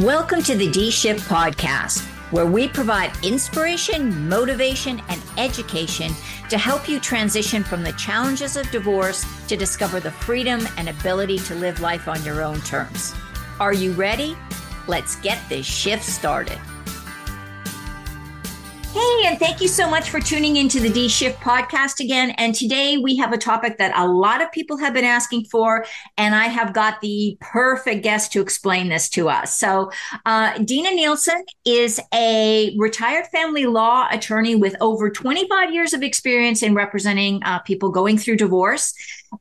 Welcome to the D Shift Podcast, where we provide inspiration, motivation, and education to help you transition from the challenges of divorce to discover the freedom and ability to live life on your own terms. Are you ready? Let's get this shift started. And thank you so much for tuning into the D Shift podcast again. And today we have a topic that a lot of people have been asking for, and I have got the perfect guest to explain this to us. So, uh, Dena Nielson is a retired family law attorney with over 25 years of experience in representing uh, people going through divorce.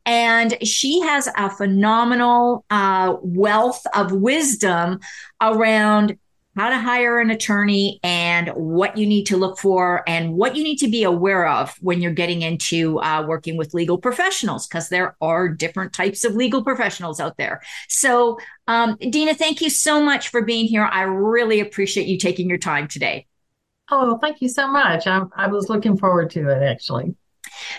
And she has a phenomenal uh, wealth of wisdom around how to hire an attorney and what you need to look for and what you need to be aware of when you're getting into uh, working with legal professionals because there are different types of legal professionals out there. So um, Dena thank you so much for being here. I really appreciate you taking your time today. Oh thank you so much. I, I was looking forward to it actually.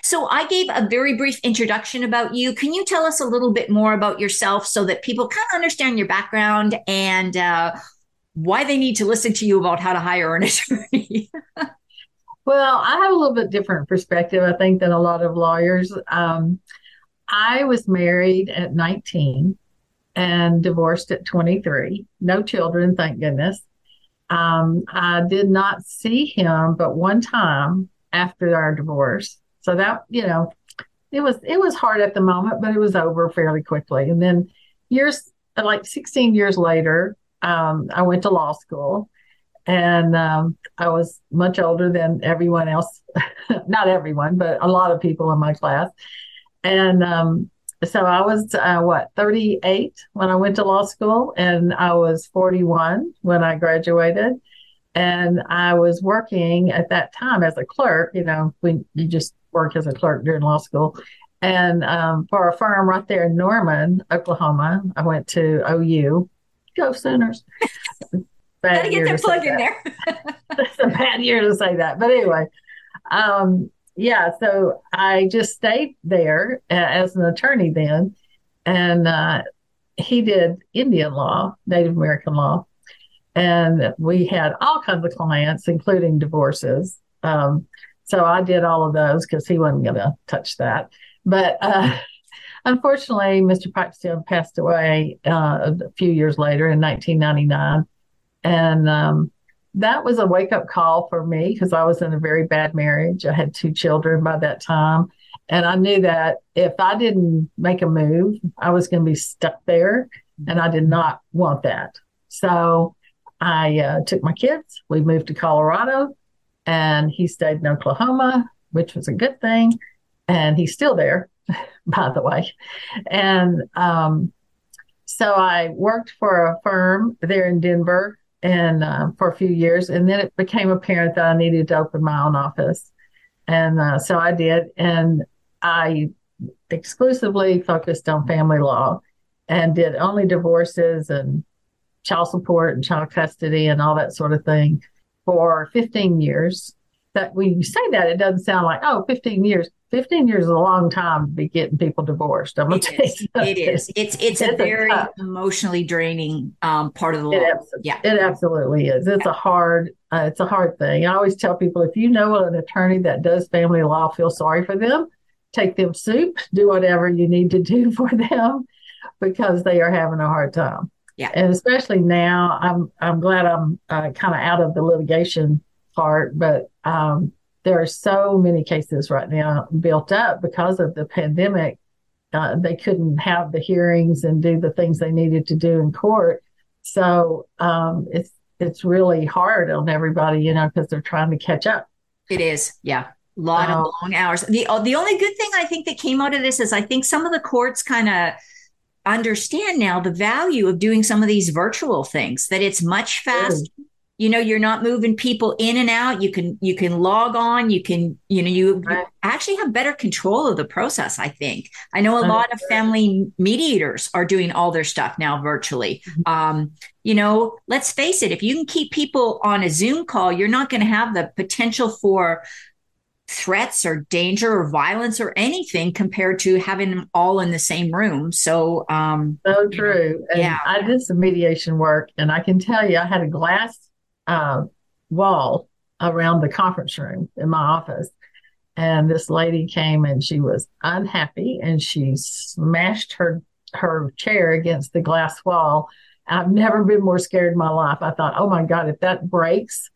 So I gave a very brief introduction about you. Can you tell us a little bit more about yourself so that people kind of understand your background and uh, why they need to listen to you about how to hire an attorney. well, I have a little bit different perspective, I think, than a lot of lawyers. Um, I was married at 19 and divorced at 23. No children, thank goodness. Um, I did not see him but one time after our divorce. So that, you know, it was it was hard at the moment, but it was over fairly quickly. And then years like 16 years later, um, I went to law school and um, I was much older than everyone else, not everyone, but a lot of people in my class. And um, so I was, uh, what, 38 when I went to law school, and I was 41 when I graduated. And I was working at that time as a clerk, you know, when you just work as a clerk during law school. And um, for a firm right there in Norman, Oklahoma, I went to OU Go Sooners. Gotta get their plug in there. It's a bad year to say that. But anyway, um, yeah, so I just stayed there as an attorney then. And uh, he did Indian law, Native American law. And we had all kinds of clients, including divorces. Um, so I did all of those because he wasn't going to touch that. But uh, Unfortunately, Mr. Pipestone passed away uh, a few years later in 1999. And um, that was a wake up call for me because I was in a very bad marriage. I had two children by that time. And I knew that if I didn't make a move, I was going to be stuck there. And I did not want that. So I uh, took my kids. We moved to Colorado and he stayed in Oklahoma, which was a good thing. And he's still there. by the way. And um, so I worked for a firm there in Denver and uh, for a few years, and then it became apparent that I needed to open my own office, and uh, so I did, and I exclusively focused on family law and did only divorces and child support and child custody and all that sort of thing for 15 years. That when you say that, it doesn't sound like, oh, 15 years. 15 years is a long time to be getting people divorced. I'm it is. It is. It's it's, it's a very a emotionally draining um, part of the law. It yeah, it absolutely is. It's yeah. a hard uh, it's a hard thing. I always tell people if you know an attorney that does family law, feel sorry for them. Take them soup. Do whatever you need to do for them because they are having a hard time. Yeah, and especially now, I'm I'm glad I'm uh, kind of out of the litigation part, but um, there are so many cases right now built up because of the pandemic. Uh, they couldn't have the hearings and do the things they needed to do in court. So um, it's it's really hard on everybody, you know, because they're trying to catch up. It is, yeah. A lot of long hours. The uh, the only good thing I think that came out of this is I think some of the courts kind of understand now the value of doing some of these virtual things that it's much faster you know you're not moving people in and out you can you can log on you can you know you, you actually have better control of the process i think i know a lot of family mediators are doing all their stuff now virtually mm-hmm. um, you know let's face it if you can keep people on a zoom call you're not going to have the potential for threats or danger or violence or anything compared to having them all in the same room. So, um, so true. And yeah. I did some mediation work, and I can tell you, I had a glass uh, wall around the conference room in my office. And this lady came and she was unhappy and she smashed her her chair against the glass wall. I've never been more scared in my life. I thought, oh my God, if that breaks,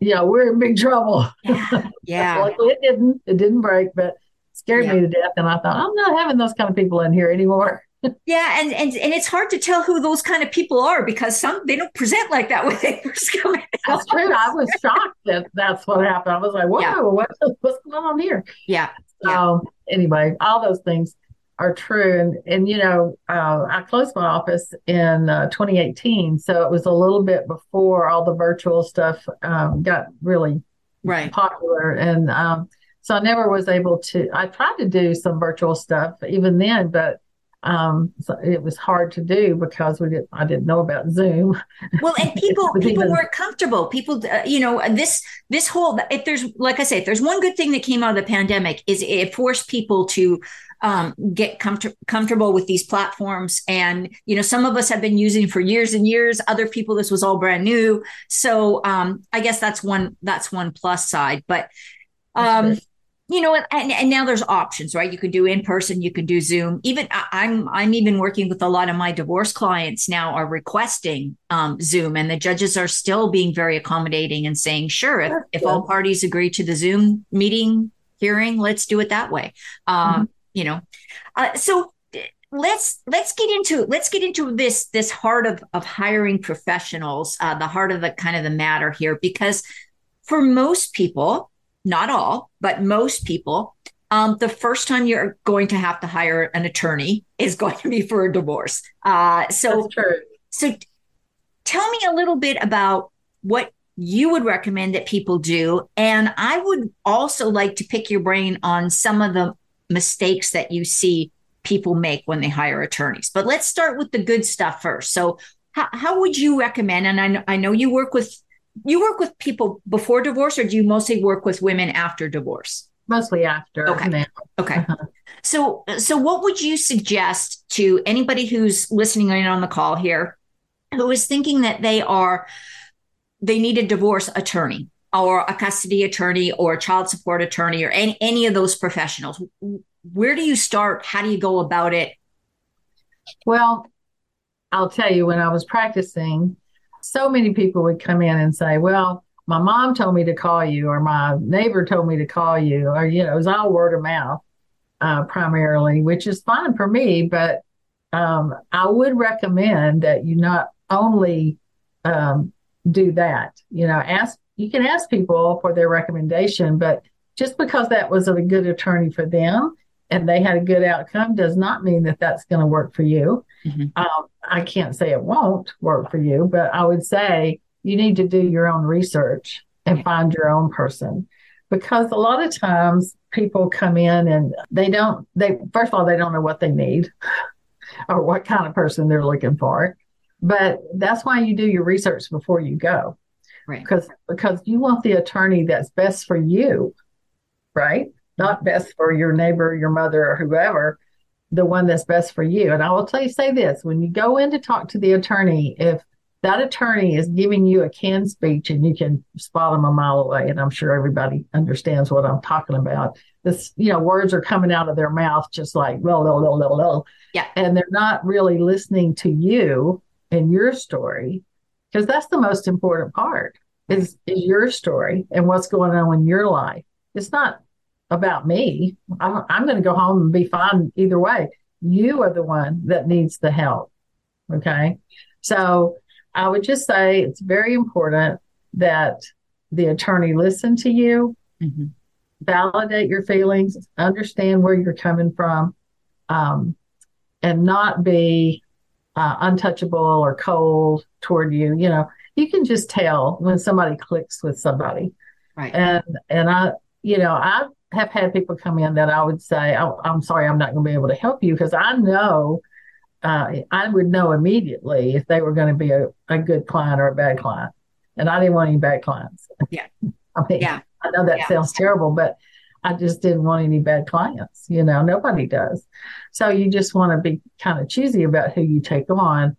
yeah, we're in big trouble. Yeah. yeah. Luckily, it didn't. It didn't break, but scared yeah. me to death. And I thought, I'm not having those kind of people in here anymore. Yeah, and, and and it's hard to tell who those kind of people are because some they don't present like that when they first come in. That's true. I was shocked that that's what happened. I was like, "Whoa, yeah. what, what's going on here?" Yeah. So yeah. anyway, all those things are true. And and you know, uh, I closed my office in uh, 2018, so it was a little bit before all the virtual stuff um, got really right popular. And um, so I never was able to. I tried to do some virtual stuff even then, but um, so it was hard to do because we didn't I didn't know about Zoom. Well, and people people even, weren't comfortable. People, uh, you know, this this whole if there's like I say, if there's one good thing that came out of the pandemic is it forced people to um, get comfort- comfortable with these platforms. And, you know, some of us have been using for years and years. Other people, this was all brand new. So um, I guess that's one, that's one plus side. But, um, you know, and, and now there's options, right? You can do in person, you can do Zoom. Even I'm, I'm even working with a lot of my divorce clients now are requesting um, Zoom, and the judges are still being very accommodating and saying, sure, if, if all parties agree to the Zoom meeting hearing, let's do it that way. Um, mm-hmm you know uh, so let's let's get into let's get into this this heart of of hiring professionals uh, the heart of the kind of the matter here because for most people not all but most people um, the first time you're going to have to hire an attorney is going to be for a divorce uh, so so tell me a little bit about what you would recommend that people do and i would also like to pick your brain on some of the mistakes that you see people make when they hire attorneys. But let's start with the good stuff first. So, how, how would you recommend? And I I know you work with you work with people before divorce, or do you mostly work with women after divorce? Mostly after. Okay. Now. Okay. Uh-huh. So, so what would you suggest to anybody who's listening in on the call here, who is thinking that they are they need a divorce attorney? or a custody attorney or a child support attorney or any, any of those professionals where do you start how do you go about it well i'll tell you when i was practicing so many people would come in and say well my mom told me to call you or my neighbor told me to call you or you know it was all word of mouth uh, primarily which is fine for me but um, i would recommend that you not only um, do that you know ask you can ask people for their recommendation, but just because that was a good attorney for them and they had a good outcome does not mean that that's going to work for you. Mm-hmm. Um, I can't say it won't work for you, but I would say you need to do your own research and find your own person. Because a lot of times people come in and they don't they first of all they don't know what they need or what kind of person they're looking for. But that's why you do your research before you go. Right. Because because you want the attorney that's best for you right? Not best for your neighbor your mother or whoever the one that's best for you. And i will tell you say this when you go in to talk to the attorney if that attorney is giving you a canned speech and you can spot them a mile away and i'm sure everybody understands what i'm talking about this you know words are coming out of their mouth just like well well well well well. Yeah. And they're not really listening to you and your story because that's the most important part is is your story and what's going on in your life. It's not about me. I'm, I'm going to go home and be fine either way. You are the one that needs the help. Okay. So I would just say it's very important that the attorney listen to you, mm-hmm. validate your feelings, understand where you're coming from, um, and not be uh, untouchable or cold toward you. You know, you can just tell when somebody clicks with somebody. Right. And and I, you know, I have had people come in that I would say, oh, I'm sorry, I'm not going to be able to help you because I know. Uh, I would know immediately if they were going to be a, a good client or a bad client. And I didn't want any bad clients. Yeah. I mean, yeah. I know that yeah. sounds terrible, but I just didn't want any bad clients. You know, nobody does. So you just want to be kind of choosy about who you take on.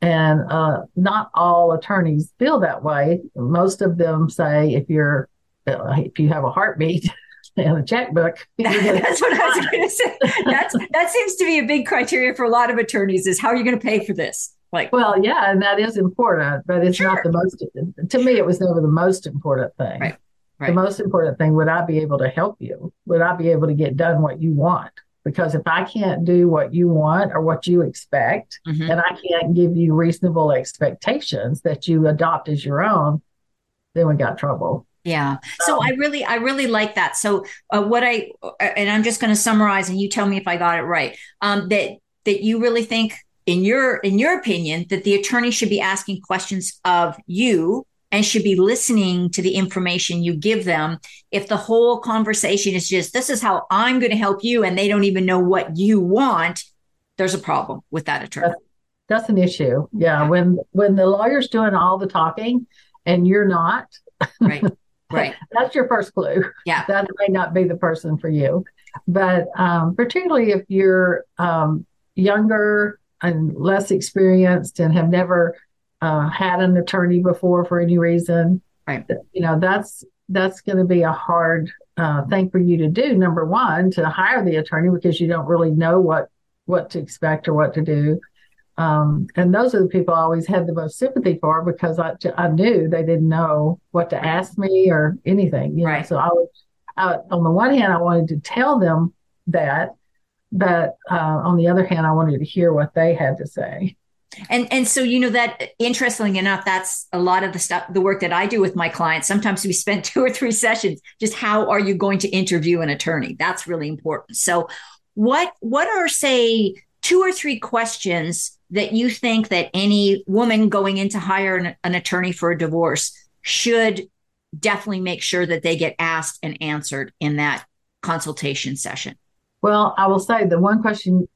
And uh, not all attorneys feel that way. Most of them say if you're uh, if you have a heartbeat and a checkbook, that's what I was going to say. That's that seems to be a big criteria for a lot of attorneys is how are you going to pay for this? Like, well, yeah, and that is important, but it's sure. not the most. To me, it was never the most important thing. Right. Right. The most important thing would I be able to help you? Would I be able to get done what you want? Because if I can't do what you want or what you expect, mm-hmm. and I can't give you reasonable expectations that you adopt as your own, then we got trouble. Yeah. So um, I really, I really like that. So uh, what I, uh, and I'm just going to summarize, and you tell me if I got it right. Um, that that you really think, in your in your opinion, that the attorney should be asking questions of you and should be listening to the information you give them. If the whole conversation is just, this is how I'm going to help you, and they don't even know what you want, there's a problem with that attorney. That's, that's an issue. Yeah. When when the lawyer's doing all the talking and you're not, right. Right. that's your first clue. Yeah. That may not be the person for you. But um, particularly if you're um, younger and less experienced and have never uh, had an attorney before for any reason, right. you know, that's that's going to be a hard uh, thing for you to do. Number one, to hire the attorney because you don't really know what what to expect or what to do. Um, and those are the people I always had the most sympathy for because I, I knew they didn't know what to ask me or anything. You know? right. So I was, I, on the one hand, I wanted to tell them that, but uh, on the other hand, I wanted to hear what they had to say. And and so you know that interestingly enough, that's a lot of the stuff the work that I do with my clients. Sometimes we spend two or three sessions just how are you going to interview an attorney? That's really important. So what what are say two or three questions that you think that any woman going in to hire an, an attorney for a divorce should definitely make sure that they get asked and answered in that consultation session? Well, I will say the one question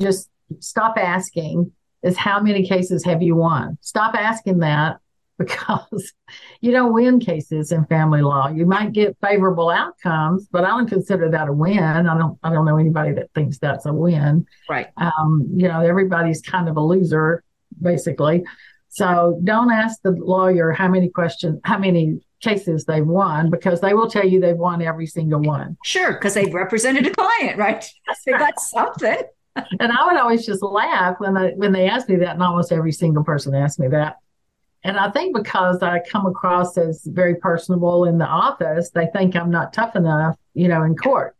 just stop asking is how many cases have you won? Stop asking that because you don't win cases in family law. You might get favorable outcomes, but I don't consider that a win. I don't I don't know anybody that thinks that's a win. Right. Um, you know, everybody's kind of a loser, basically. So don't ask the lawyer how many questions how many cases they've won because they will tell you they've won every single one. Sure, because they've represented a client, right? They got something. and I would always just laugh when they when they asked me that, and almost every single person asked me that. And I think because I come across as very personable in the office, they think I'm not tough enough, you know, in court.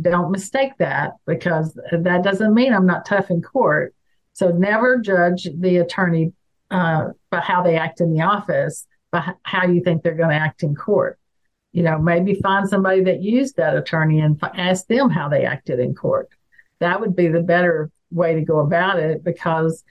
Don't mistake that because that doesn't mean I'm not tough in court. So never judge the attorney uh, by how they act in the office, by how you think they're going to act in court. You know, maybe find somebody that used that attorney and ask them how they acted in court. That would be the better way to go about it because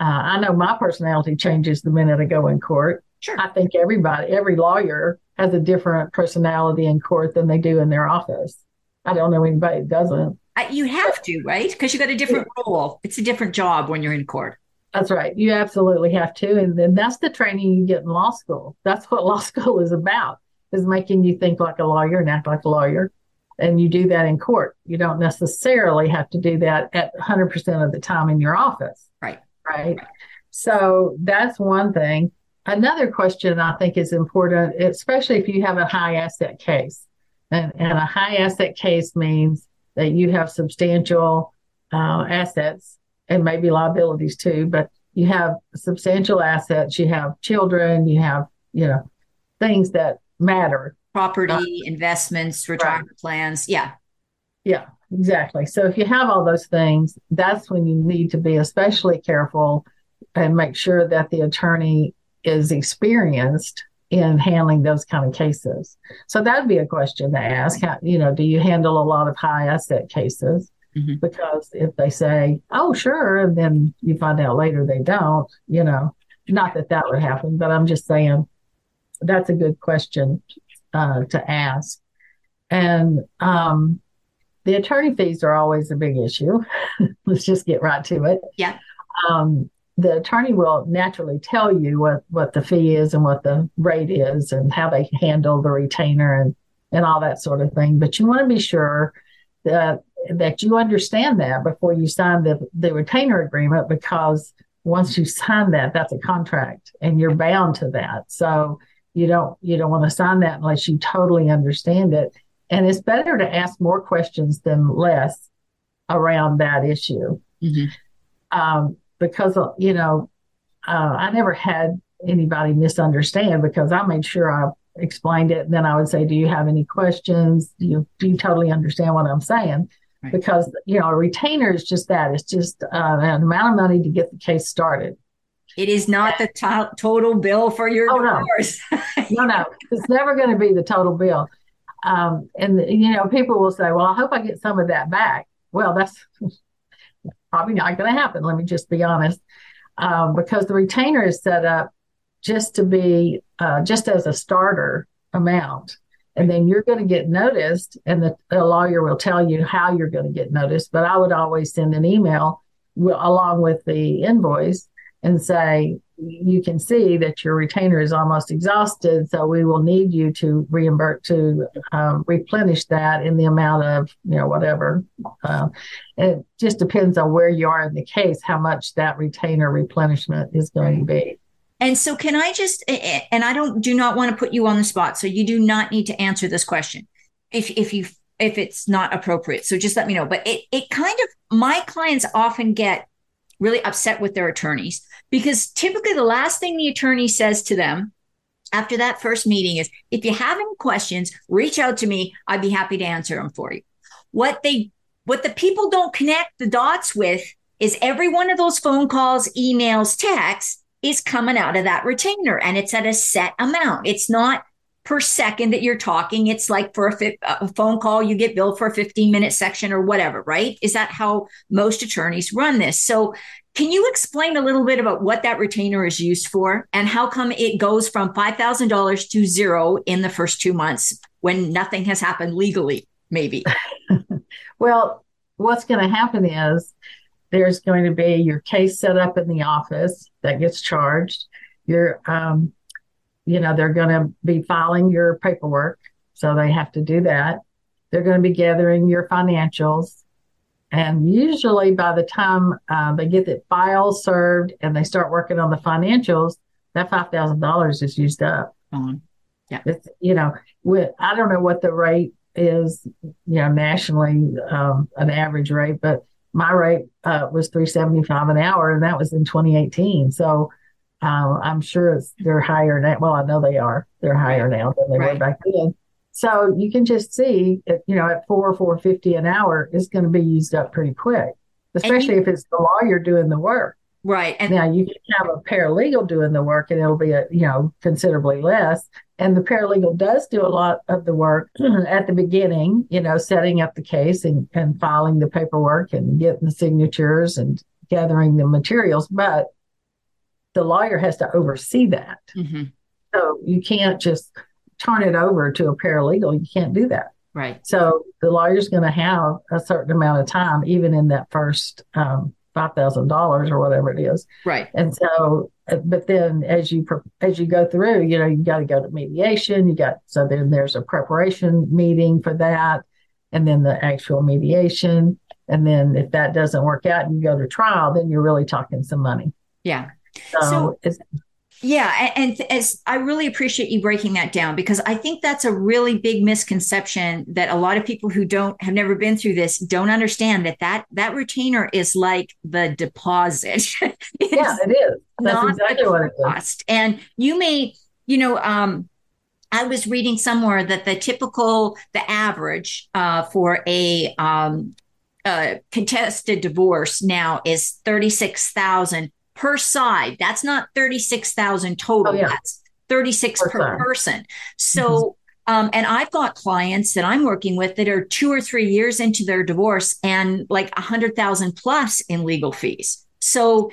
uh, I know my personality changes the minute I go in court. Sure. I think everybody, every lawyer has a different personality in court than they do in their office. I don't know anybody that doesn't. Uh, you have to, right? Because you got a different role. It's a different job when you're in court. That's right. You absolutely have to. And then that's the training you get in law school. That's what law school is about, is making you think like a lawyer and act like a lawyer. And you do that in court. You don't necessarily have to do that at 100% of the time in your office. Right right? So that's one thing. Another question I think is important, especially if you have a high asset case. And, and a high asset case means that you have substantial uh, assets and maybe liabilities too, but you have substantial assets, you have children, you have, you know, things that matter. Property, uh, investments, retirement right. plans. Yeah. Yeah. Exactly. So if you have all those things, that's when you need to be especially careful and make sure that the attorney is experienced in handling those kind of cases. So that'd be a question to ask. How, you know, do you handle a lot of high asset cases? Mm-hmm. Because if they say, "Oh, sure," and then you find out later they don't, you know, not that that would happen, but I'm just saying that's a good question uh, to ask. And um, the attorney fees are always a big issue. Let's just get right to it. Yeah. Um, the attorney will naturally tell you what, what the fee is and what the rate is and how they handle the retainer and and all that sort of thing. But you want to be sure that that you understand that before you sign the, the retainer agreement because once you sign that, that's a contract and you're bound to that. So you don't you don't want to sign that unless you totally understand it. And it's better to ask more questions than less around that issue. Mm-hmm. Um, because you know, uh, I never had anybody misunderstand because I made sure I explained it. And then I would say, "Do you have any questions? Do you do you totally understand what I'm saying?" Right. Because you know, a retainer is just that. It's just uh, an amount of money to get the case started. It is not the to- total bill for your oh, divorce. No. no, no, it's never going to be the total bill. Um, and you know, people will say, "Well, I hope I get some of that back." Well, that's probably not going to happen. Let me just be honest, um, because the retainer is set up just to be uh, just as a starter amount and then you're going to get noticed and the, the, lawyer will tell you how you're going to get noticed but i would always send an email w- along with the invoice and say you can see that your retainer is almost exhausted so we will need you to reimburse to um, replenish that in the amount of you know whatever uh, it just depends on where you are in the case how much that retainer replenishment is going to be and so can I just and I don't do not want to put you on the spot. So you do not need to answer this question if if you if it's not appropriate. So just let me know. But it it kind of my clients often get really upset with their attorneys because typically the last thing the attorney says to them after that first meeting is if you have any questions, reach out to me. I'd be happy to answer them for you. What they what the people don't connect the dots with is every one of those phone calls, emails, texts is coming out of that retainer and it's at a set amount. It's not per second that you're talking. It's like for a, fi- a, phone call, you get billed for a 15 minute section or whatever, right? Is that how most attorneys run this? So, can you explain a little bit about what that retainer is used for and how come it goes from $5,000 to zero in the first two months when nothing has happened legally, maybe? well, what's going to happen is there's going to be your case set up in the office that gets charged. You're, um, you know, they're going to be filing your paperwork, so they have to do that. They're going to be gathering your financials, and usually by the time uh, they get the file served and they start working on the financials, that five thousand dollars is used up. Mm-hmm. Yeah, it's you know, with I don't know what the rate is, you know, nationally, um, an average rate, but my rate uh, was 375 an hour and that was in 2018 so uh, i'm sure they're higher now. Well i know they are. They're higher now than they right. were back then. So you can just see that, you know at four 450 an hour is going to be used up pretty quick especially you, if it's the lawyer doing the work. Right and now you can have a paralegal doing the work and it'll be a you know considerably less. And the paralegal does do a lot of the work at the beginning, you know, setting up the case and, and filing the paperwork and getting the signatures and gathering the materials. But the lawyer has to oversee that. Mm-hmm. So you can't just turn it over to a paralegal. You can't do that. Right. So the lawyer's going to have a certain amount of time, even in that first um, five thousand dollars or whatever it is. Right. And so but then as you as you go through, you know, you got to go to mediation. You got so then there's a preparation meeting for that, and then the actual mediation. And then if that doesn't work out and you go to trial, then you're really talking some money. Yeah. So, so yeah, and, as I really appreciate you breaking that down because I think that's a really big misconception that a lot of people who don't have never been through this don't understand that that that retainer is like the deposit. yeah, it is. That's exactly what it is. And you may, you know, um, I was reading somewhere that the typical, the average uh, for a um, uh, contested divorce now is thirty six thousand per side. That's not 36,000 total. Oh, yeah. That's 36 per, per person. So, mm-hmm. um, and I've got clients that I'm working with that are two or three years into their divorce and like a hundred thousand plus in legal fees. So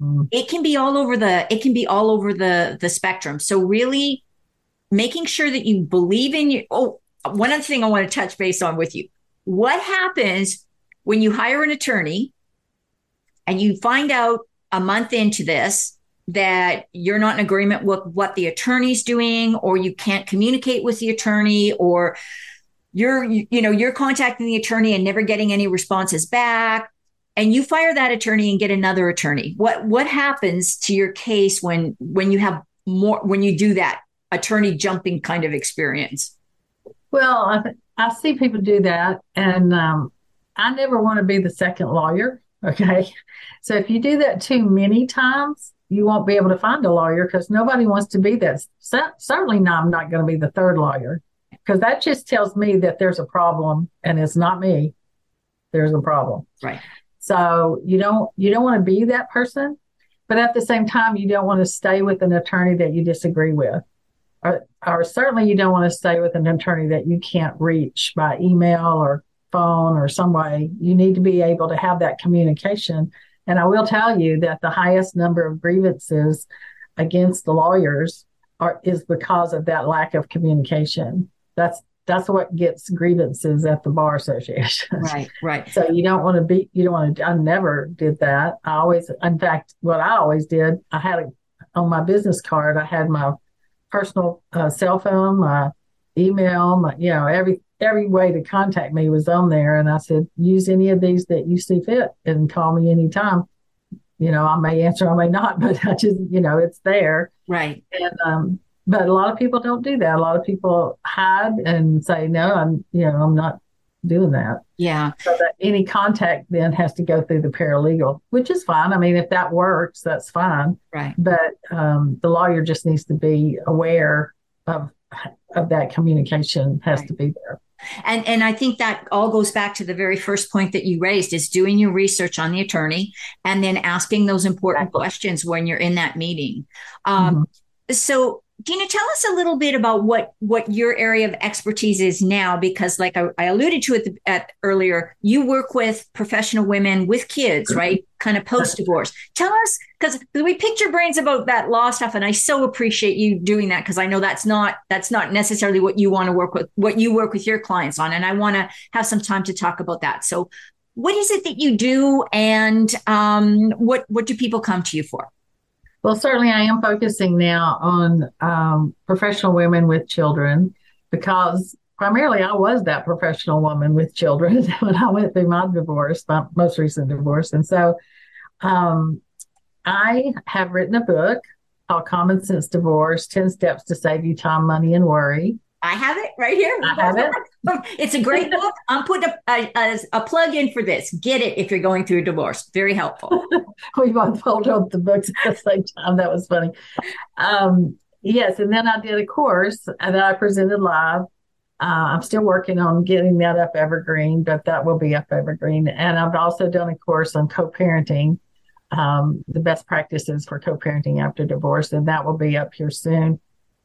mm. it can be all over the, it can be all over the, the spectrum. So really making sure that you believe in you. Oh, one other thing I want to touch base on with you. What happens when you hire an attorney and you find out a month into this that you're not in agreement with what the attorney's doing or you can't communicate with the attorney or you're you know you're contacting the attorney and never getting any responses back and you fire that attorney and get another attorney. What what happens to your case when when you have more when you do that attorney jumping kind of experience? Well i, I see people do that and um, i never want to be the second lawyer okay. So if you do that too many times you won't be able to find a lawyer because nobody wants to be that. Certainly i'm not going to be the third lawyer because that just tells me that there's a problem and it's not me. There's a problem. Right. So you don't you don't want to be that person but at the same time you don't want to stay with an attorney that you disagree with. Or, or certainly you don't want to stay with an attorney that you can't reach by email or phone or some way you need to be able to have that communication and i will tell you that the highest number of grievances against the lawyers are, is because of that lack of communication that's that's what gets grievances at the bar association. Right, right. So you don't want to be, you don't want to, I never did that. I always, in fact, what I always did, I had a, on my business card, I had my personal uh, cell phone, my email, my, you know, every, every way to contact me was on there. And I said, use any of these that you see fit and call me anytime. You know, I may answer, I may not, but I just, you know, it's there. Right. And, um, but a lot of people don't do that. A lot of people hide and say, no, I'm, you know, I'm not doing that. Yeah. So that any contact then has to go through the paralegal, which is fine. I mean, if that works, that's fine. Right. But um, the lawyer just needs to be aware of of that communication has right. to be there. And and I think that all goes back to the very first point that you raised is doing your research on the attorney and then asking those important exactly. questions when you're in that meeting. Um, mm-hmm. So Dena, tell us a little bit about what what your area of expertise is now, because like I, I alluded to it at earlier, you work with professional women with kids, right? Kind of post divorce. Tell us, because we picked your brains about that law stuff, and I so appreciate you doing that because I know that's not that's not necessarily what you want to work with, what you work with your clients on, and I want to have some time to talk about that. So, what is it that you do, and um, what what do people come to you for? Well, certainly I am focusing now on um, professional women with children because primarily I was that professional woman with children when I went through my divorce, my most recent divorce. And so um, I have written a book called Common Sense Divorce 10 Steps to Save You Time, Money, and Worry. I have it right here. I have it. it's a great book. I'm putting a, a, a, plug in for this. Get it if you're going through a divorce. Very helpful. we both pulled up the books at the same time. That was funny. Um, yes, and then I did a course that I presented live. Uh, I'm still working on getting that up evergreen, but that will be up evergreen. And I've also done a course on co-parenting, um, the best practices for co-parenting after divorce, and that will be up here soon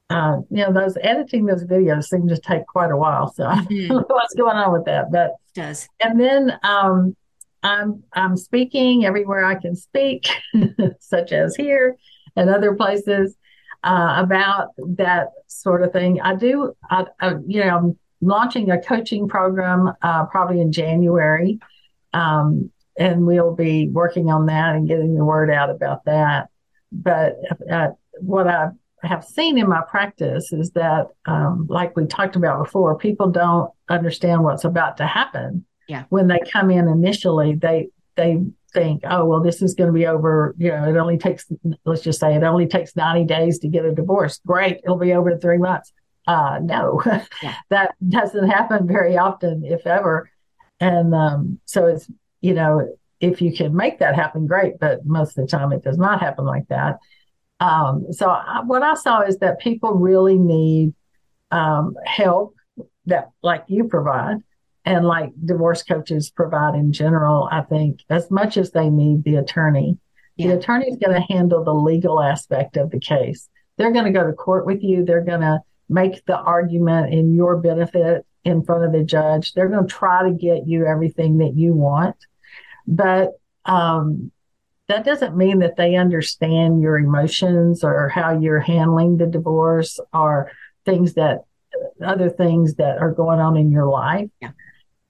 uh, you know, those editing those videos seem to take quite a while. So mm-hmm. I don't know what's going on with that, but it does. And then um, I'm I'm speaking everywhere I can speak, such as here and other places uh, about that sort of thing. I do, I, I, you know, I'm launching a coaching program uh, probably in January, um, and we'll be working on that and getting the word out about that. But uh, what I've seen in my practice is that, um, like we talked about before, people don't understand what's about to happen. Yeah. When they come in initially, they they think, oh well, this is going to be over. You know, it only takes let's just say it only takes ninety days to get a divorce. Great, it'll be over in three months. Uh, no, yeah. that doesn't happen very often, if ever. And um, so it's you know if you can make that happen, great. But most of the time, it does not happen like that. Um, so I, what I saw is that people really need um, help that like you provide and like divorce coaches provide in general. I think as much as they need the attorney, yeah. the attorney is going to handle the legal aspect of the case. They're going to go to court with you. They're going to make the argument in your benefit in front of the judge. They're going to try to get you everything that you want. But um, that doesn't mean that they understand your emotions or how you're handling the divorce or things that other things that are going on in your life. Yeah.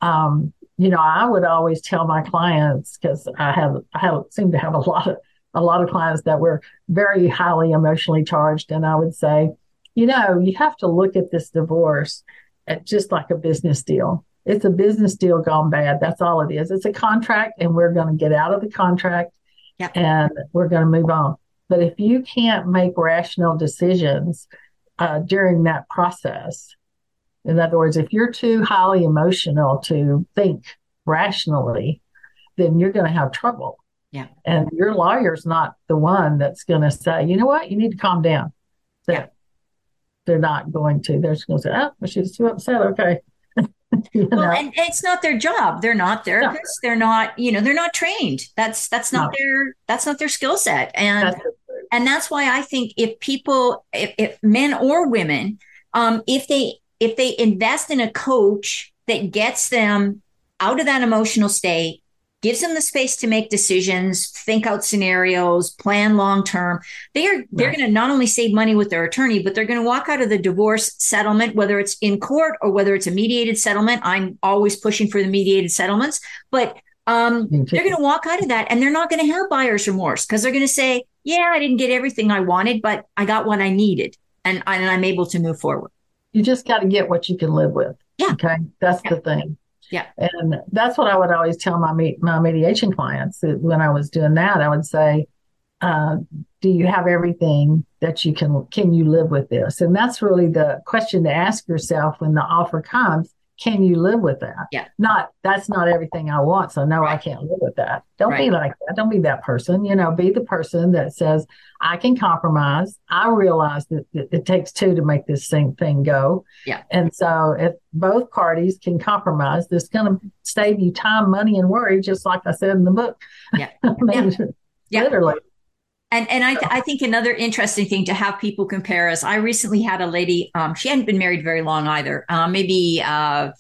Um, you know, I would always tell my clients because I have I have seem to have a lot of a lot of clients that were very highly emotionally charged. And I would say, you know, you have to look at this divorce at just like a business deal. It's a business deal gone bad. That's all it is. It's a contract, and we're going to get out of the contract yep. and we're going to move on. But if you can't make rational decisions uh, during that process, in other words, if you're too highly emotional to think rationally, then you're going to have trouble. Yeah. And your lawyer's not the one that's going to say, you know what, you need to calm down. That yeah. They're not going to. They're just going to say, oh, she's too upset. Okay. you know? Well, and it's not their job. They're not therapists. No. They're not, you know, they're not trained. That's that's not no. their that's not their skill set. And that's and that's why I think if people, if, if men or women, um, if they if they invest in a coach that gets them out of that emotional state gives them the space to make decisions, think out scenarios, plan long term. They are they're right. going to not only save money with their attorney, but they're going to walk out of the divorce settlement, whether it's in court or whether it's a mediated settlement. I'm always pushing for the mediated settlements, but um, they're going to walk out of that and they're not going to have buyer's remorse because they're going to say, "Yeah, I didn't get everything I wanted, but I got what I needed, and, and I'm able to move forward." You just got to get what you can live with. Yeah. Okay, that's yeah. the thing. Yeah. And that's what I would always tell my my mediation clients when I was doing that. I would say, uh, "Do you have everything that you can? Can you live with this?" And that's really the question to ask yourself when the offer comes can you live with that? Yeah. Not that's not everything I want. So no, right. I can't live with that. Don't right. be like that. Don't be that person. You know, be the person that says, I can compromise. I realize that, it takes two to make this thing thing go. Yeah. And so if both parties can compromise, this gonna save you time, money, and worry, just like I said in the book. Yeah. I mean, yeah. literally. And and I, I think another interesting thing to have people compare is I recently had a lady, um, she hadn't been married very long either, uh, maybe uh,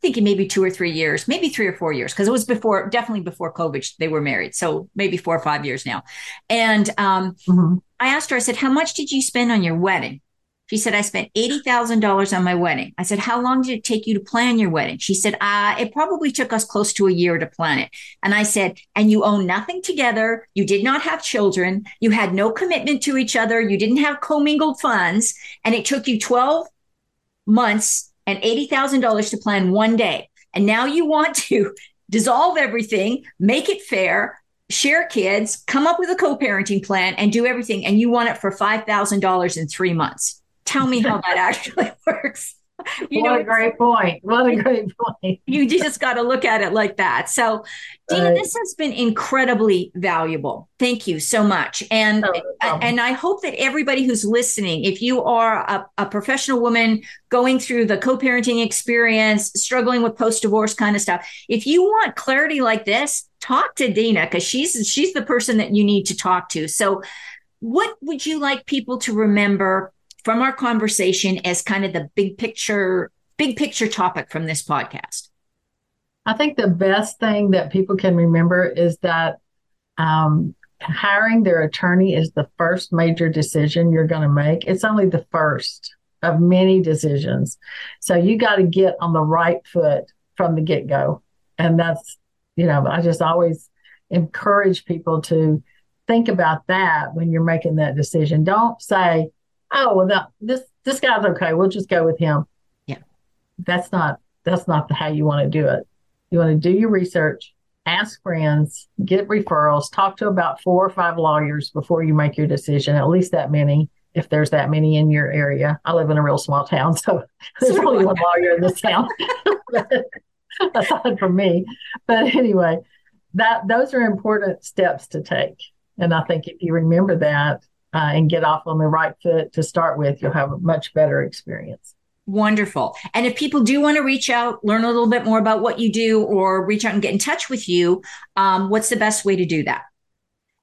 thinking maybe two or three years, maybe three or four years, because it was before, definitely before COVID, they were married. So maybe four or five years now. And um, mm-hmm. I asked her, I said, How much did you spend on your wedding? She said, I spent $80,000 on my wedding. I said, How long did it take you to plan your wedding? She said, uh, It probably took us close to a year to plan it. And I said, And you own nothing together. You did not have children. You had no commitment to each other. You didn't have commingled funds. And it took you 12 months and $80,000 to plan one day. And now you want to dissolve everything, make it fair, share kids, come up with a co parenting plan, and do everything. And you want it for $5,000 in three months. Tell me how that actually works. You what know, a great point. What a great point. you just got to look at it like that. So, Dena, right. this has been incredibly valuable. Thank you so much. And oh, uh, and I hope that everybody who's listening, if you are a, a professional woman going through the co-parenting experience, struggling with post-divorce kind of stuff, if you want clarity like this, talk to Dena because she's she's the person that you need to talk to. So, what would you like people to remember from our conversation as kind of the big picture, big picture topic from this podcast? I think the best thing that people can remember is that um, hiring their attorney is the first major decision you're going to make. It's only the first of many decisions. So you got to get on the right foot from the get go. And that's, you know, I just always encourage people to think about that when you're making that decision. Don't say, oh well that, this this guy's okay. We'll just go with him. Yeah. That's not that's not how you want to do it. You want to do your research ask friends get referrals talk to about four or five lawyers before you make your decision at least that many if there's that many in your area. I live in a real small town so there's only one lawyer in this town. Aside from me. But anyway that those are important steps to take. And i think if you remember that uh, and get off on the right foot to start with, you'll have a much better experience. Wonderful. And if people do want to reach out, learn a little bit more about what you do, or reach out and get in touch with you, um, what's the best way to do that?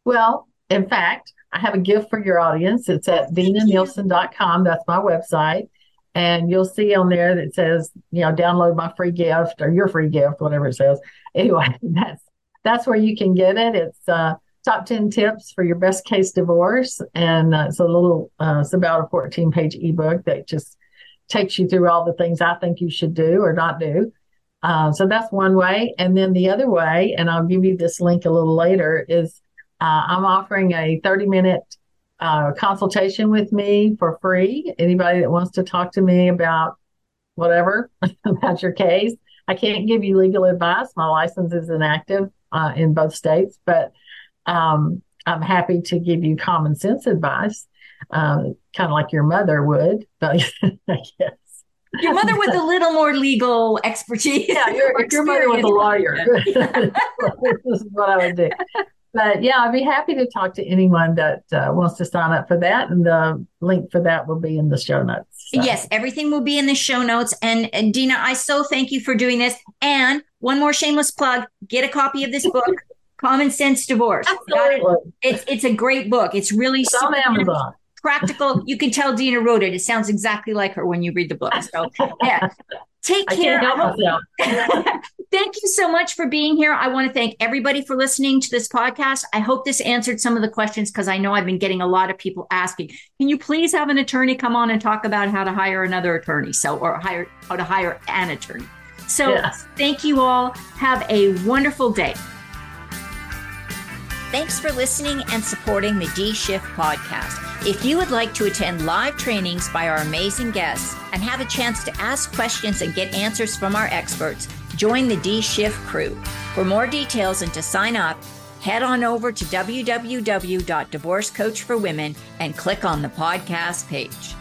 Well, in fact, I have a gift for your audience. It's at denanielson.com. That's my website. And you'll see on there that says, you know, download my free gift or your free gift, whatever it says. Anyway, that's that's where you can get it. It's uh, top 10 tips for your best case divorce. And uh, it's a little, uh, it's about a 14 page ebook that just takes you through all the things I think you should do or not do. Uh, so that's one way. And then the other way, and I'll give you this link a little later, is Uh, I'm offering a 30 minute uh, consultation with me for free. Anybody that wants to talk to me about whatever about your case. I can't give you legal advice. My license is inactive uh, in both states, but um, I'm happy to give you common sense advice, um, kind of like your mother would. But I guess your mother with a little more legal expertise. Yeah, your, your mother was a lawyer. this is what I would do. But yeah, I'd be happy to talk to anyone that uh, wants to sign up for that. And the link for that will be in the show notes. So. Yes, everything will be in the show notes. And, and Dena, I so thank you for doing this. And one more shameless plug get a copy of this book. Common Sense Divorce. Absolutely. It. It's it's a great book. It's really it's on Amazon practical. You can tell Dena wrote it. It sounds exactly like her when you read the book. So yeah. Take care. thank you so much for being here. I want to thank everybody for listening to this podcast. I hope this answered some of the questions because I know I've been getting a lot of people asking, can you please have an attorney come on and talk about how to hire another attorney? So, or hire, how to hire an attorney. So yes. thank you all. Have a wonderful day. Thanks for listening and supporting the D Shift podcast. If you would like to attend live trainings by our amazing guests and have a chance to ask questions and get answers from our experts, join the D Shift crew. For more details and to sign up, head on over to www.divorcecoachforwomen and click on the podcast page.